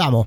Amo.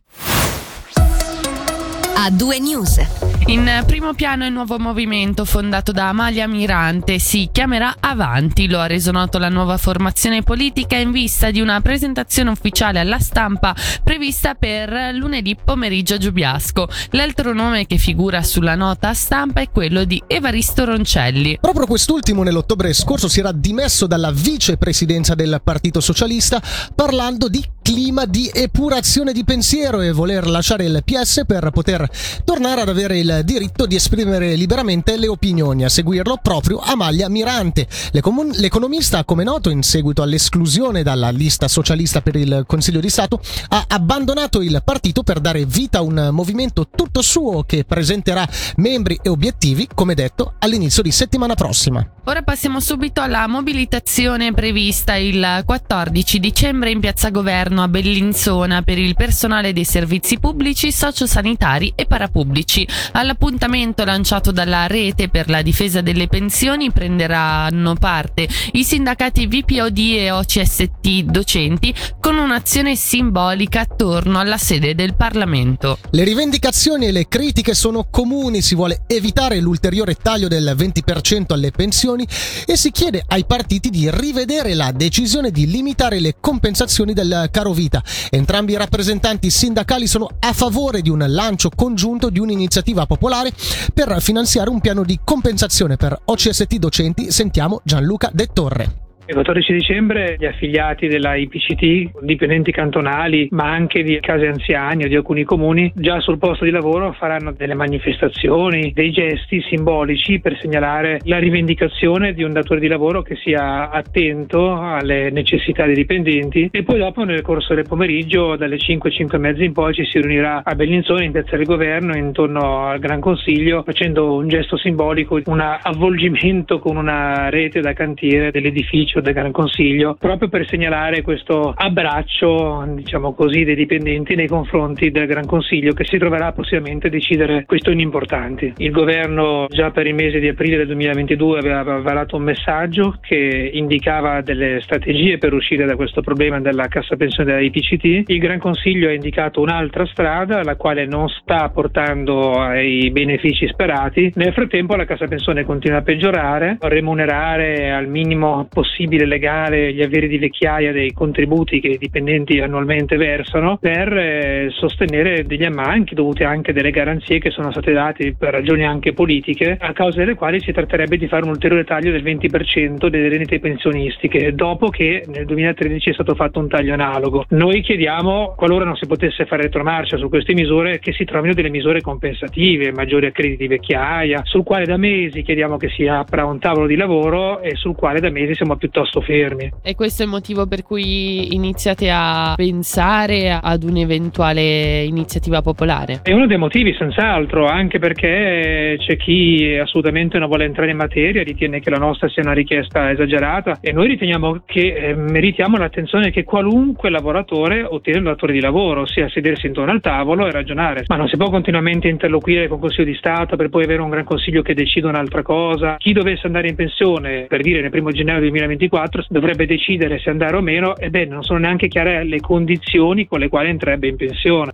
A due news. In primo piano il nuovo movimento fondato da Amalia Mirante si chiamerà Avanti, lo ha reso noto la nuova formazione politica in vista di una presentazione ufficiale alla stampa prevista per lunedì pomeriggio a Giubiasco. L'altro nome che figura sulla nota stampa è quello di Evaristo Roncelli. Proprio quest'ultimo nell'ottobre scorso si era dimesso dalla vicepresidenza del Partito Socialista parlando di clima di epurazione di pensiero e voler lasciare il PS per poter tornare ad avere il diritto di esprimere liberamente le opinioni, a seguirlo proprio Amalia Mirante. L'ecom- l'economista, come noto, in seguito all'esclusione dalla lista socialista per il Consiglio di Stato, ha abbandonato il partito per dare vita a un movimento tutto suo che presenterà membri e obiettivi, come detto, all'inizio di settimana prossima. Ora passiamo subito alla mobilitazione prevista il 14 dicembre in Piazza Governo a Bellinzona per il personale dei servizi pubblici, sociosanitari e parapubblici. All'appuntamento lanciato dalla Rete per la difesa delle pensioni prenderanno parte i sindacati VPOD e OCST docenti con un'azione simbolica attorno alla sede del Parlamento. Le rivendicazioni e le critiche sono comuni, si vuole evitare l'ulteriore taglio del 20% alle pensioni e si chiede ai partiti di rivedere la decisione di limitare le compensazioni del caro vita. Entrambi i rappresentanti sindacali sono a favore di un lancio congiunto di un'iniziativa popolare per finanziare un piano di compensazione per OCST docenti. Sentiamo Gianluca De Torre. Il 14 dicembre gli affiliati della IPCT, dipendenti cantonali, ma anche di case anziani o di alcuni comuni, già sul posto di lavoro faranno delle manifestazioni, dei gesti simbolici per segnalare la rivendicazione di un datore di lavoro che sia attento alle necessità dei dipendenti. E poi dopo nel corso del pomeriggio dalle 5, 5 e mezza in poi ci si riunirà a Bellinzona in piazza del governo intorno al Gran Consiglio facendo un gesto simbolico, un avvolgimento con una rete da cantiere dell'edificio ufficio del Gran Consiglio proprio per segnalare questo abbraccio, diciamo così, dei dipendenti nei confronti del Gran Consiglio che si troverà possibilmente a decidere questioni importanti. Il governo già per il mese di aprile del 2022 aveva varato un messaggio che indicava delle strategie per uscire da questo problema della cassa pensione della IPCT. Il Gran Consiglio ha indicato un'altra strada, la quale non sta portando ai benefici sperati. Nel frattempo la cassa pensione continua a peggiorare, remunerare al minimo possibile possibile legare gli averi di vecchiaia dei contributi che i dipendenti annualmente versano per eh, sostenere degli ammanchi dovuti anche a delle garanzie che sono state date per ragioni anche politiche, a causa delle quali si tratterebbe di fare un ulteriore taglio del 20% delle rendite pensionistiche, dopo che nel 2013 è stato fatto un taglio analogo. Noi chiediamo, qualora non si potesse fare retromarcia su queste misure, che si trovino delle misure compensative, maggiori accrediti di vecchiaia, sul quale da mesi chiediamo che si apra un tavolo di lavoro e sul quale da mesi siamo più piuttosto fermi. E questo è il motivo per cui iniziate a pensare ad un'eventuale iniziativa popolare? È uno dei motivi, senz'altro, anche perché c'è chi assolutamente non vuole entrare in materia, ritiene che la nostra sia una richiesta esagerata e noi riteniamo che eh, meritiamo l'attenzione che qualunque lavoratore ottiene un datore di lavoro, ossia sedersi intorno al tavolo e ragionare. Ma non si può continuamente interloquire con il Consiglio di Stato per poi avere un gran consiglio che decida un'altra cosa. Chi dovesse andare in pensione, per dire nel primo gennaio 2020, 2024 dovrebbe decidere se andare o meno, ebbene non sono neanche chiare le condizioni con le quali entrerebbe in pensione.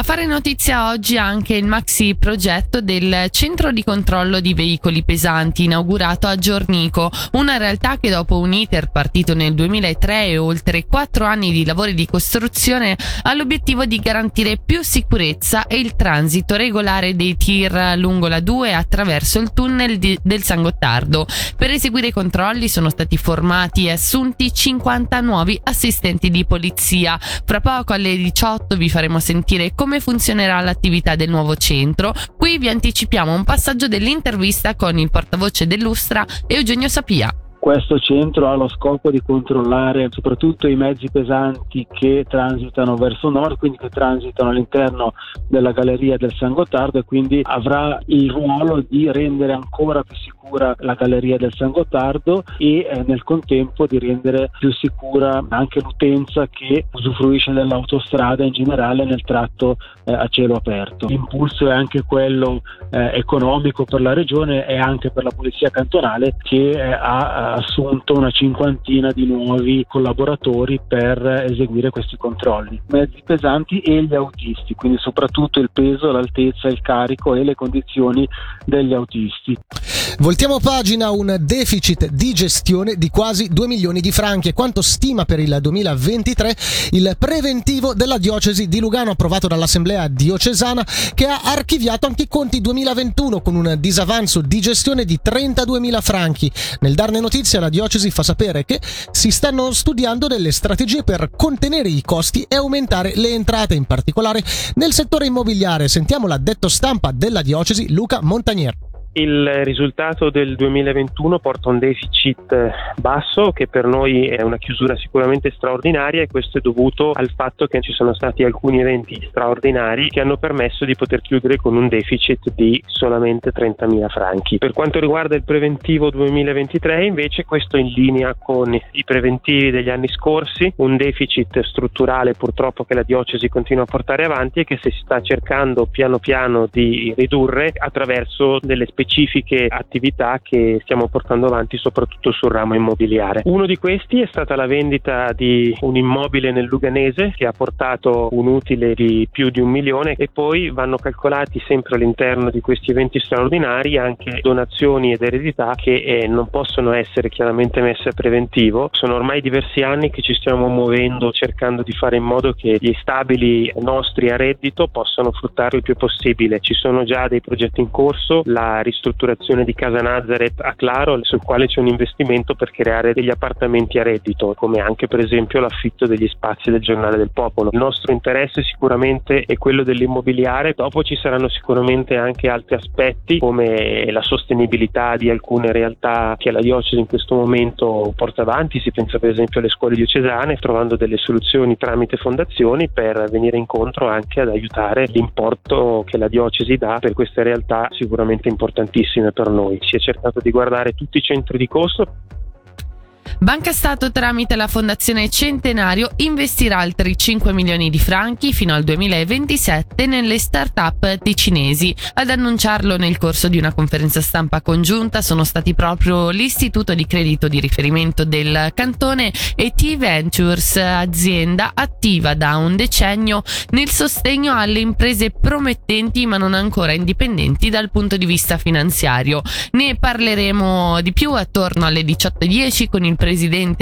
A fare notizia oggi anche il maxi progetto del centro di controllo di veicoli pesanti inaugurato a Giornico, una realtà che dopo un iter partito nel 2003 e oltre quattro anni di lavori di costruzione ha l'obiettivo di garantire più sicurezza e il transito regolare dei tir lungo la 2 attraverso il tunnel di, del San Gottardo. Per eseguire i controlli sono stati formati e assunti 50 nuovi assistenti di polizia. Fra poco alle 18 vi faremo sentire come funzionerà l'attività del nuovo centro. Qui vi anticipiamo un passaggio dell'intervista con il portavoce dell'Ustra Eugenio Sapia. Questo centro ha lo scopo di controllare soprattutto i mezzi pesanti che transitano verso nord, quindi che transitano all'interno della galleria del San Gottardo e quindi avrà il ruolo di rendere ancora più sicura la galleria del San Gottardo e eh, nel contempo di rendere più sicura anche l'utenza che usufruisce dell'autostrada in generale nel tratto eh, a cielo aperto. L'impulso è anche quello eh, economico per la regione e anche per la polizia cantonale che eh, ha ha assunto una cinquantina di nuovi collaboratori per eseguire questi controlli. Mezzi pesanti e gli autisti, quindi soprattutto il peso, l'altezza, il carico e le condizioni degli autisti. Voltiamo pagina un deficit di gestione di quasi 2 milioni di franchi e quanto stima per il 2023 il preventivo della diocesi di Lugano approvato dall'Assemblea diocesana che ha archiviato anche i conti 2021 con un disavanzo di gestione di 32 mila franchi. Nel darne notizia la diocesi fa sapere che si stanno studiando delle strategie per contenere i costi e aumentare le entrate, in particolare nel settore immobiliare. Sentiamo l'addetto stampa della diocesi Luca Montagnier. Il risultato del 2021 porta un deficit basso che per noi è una chiusura sicuramente straordinaria e questo è dovuto al fatto che ci sono stati alcuni eventi straordinari che hanno permesso di poter chiudere con un deficit di solamente 30.000 franchi. Per quanto riguarda il preventivo 2023 invece questo è in linea con i preventivi degli anni scorsi, un deficit strutturale purtroppo che la diocesi continua a portare avanti e che si sta cercando piano piano di ridurre attraverso delle specifiche specifiche attività che stiamo portando avanti soprattutto sul ramo immobiliare. Uno di questi è stata la vendita di un immobile nel Luganese che ha portato un utile di più di un milione e poi vanno calcolati sempre all'interno di questi eventi straordinari anche donazioni ed eredità che eh, non possono essere chiaramente messe a preventivo. Sono ormai diversi anni che ci stiamo muovendo cercando di fare in modo che gli stabili nostri a reddito possano fruttare il più possibile. Ci sono già dei progetti in corso, la ristrutturazione di Casa Nazareth a Claro, sul quale c'è un investimento per creare degli appartamenti a reddito, come anche per esempio l'affitto degli spazi del Giornale del Popolo. Il nostro interesse sicuramente è quello dell'immobiliare, dopo ci saranno sicuramente anche altri aspetti come la sostenibilità di alcune realtà che la diocesi in questo momento porta avanti, si pensa per esempio alle scuole diocesane, trovando delle soluzioni tramite fondazioni per venire incontro anche ad aiutare l'importo che la diocesi dà per queste realtà sicuramente importanti importantissime per noi. Si è cercato di guardare tutti i centri di costo Banca Stato tramite la Fondazione Centenario investirà altri 5 milioni di franchi fino al 2027 nelle start-up ticinesi. Ad annunciarlo nel corso di una conferenza stampa congiunta sono stati proprio l'Istituto di Credito di riferimento del cantone e T-Ventures, azienda attiva da un decennio nel sostegno alle imprese promettenti ma non ancora indipendenti dal punto di vista finanziario. Ne parleremo di più attorno alle 18.10 con il presidente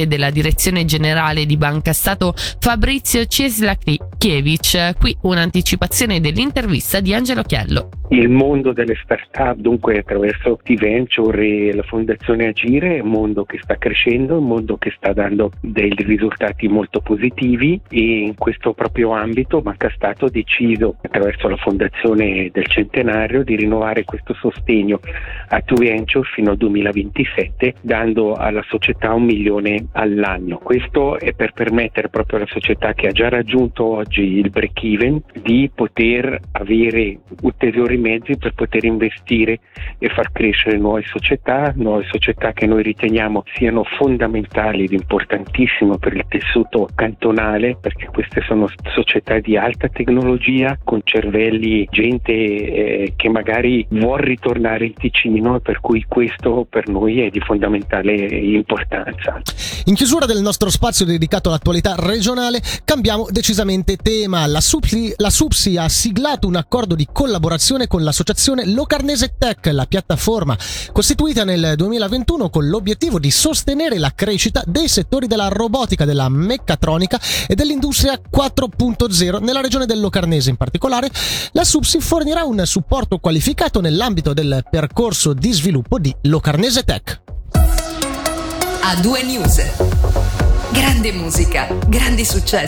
della direzione generale di Banca Stato Fabrizio Cieslakiewicz. Qui un'anticipazione dell'intervista di Angelo Chiello. Il mondo delle start-up, dunque attraverso T-Venture e la Fondazione Agire, è un mondo che sta crescendo, un mondo che sta dando dei risultati molto positivi e in questo proprio ambito Banca Stato ha deciso attraverso la Fondazione del Centenario di rinnovare questo sostegno a T-Venture fino al 2027 dando alla società un milione all'anno. Questo è per permettere proprio alla società che ha già raggiunto oggi il break even di poter avere ulteriori mezzi per poter investire e far crescere nuove società, nuove società che noi riteniamo siano fondamentali ed importantissime per il tessuto cantonale perché queste sono società di alta tecnologia con cervelli, gente eh, che magari vuol ritornare in Ticino e per cui questo per noi è di fondamentale importanza. In chiusura del nostro spazio dedicato all'attualità regionale cambiamo decisamente tema. La SUPSI, la SUPSI ha siglato un accordo di collaborazione con l'associazione Locarnese Tech, la piattaforma costituita nel 2021 con l'obiettivo di sostenere la crescita dei settori della robotica, della meccatronica e dell'industria 4.0 nella regione del Locarnese. In particolare, la SUPSI fornirà un supporto qualificato nell'ambito del percorso di sviluppo di Locarnese Tech. A due news. Grande musica, grandi successi.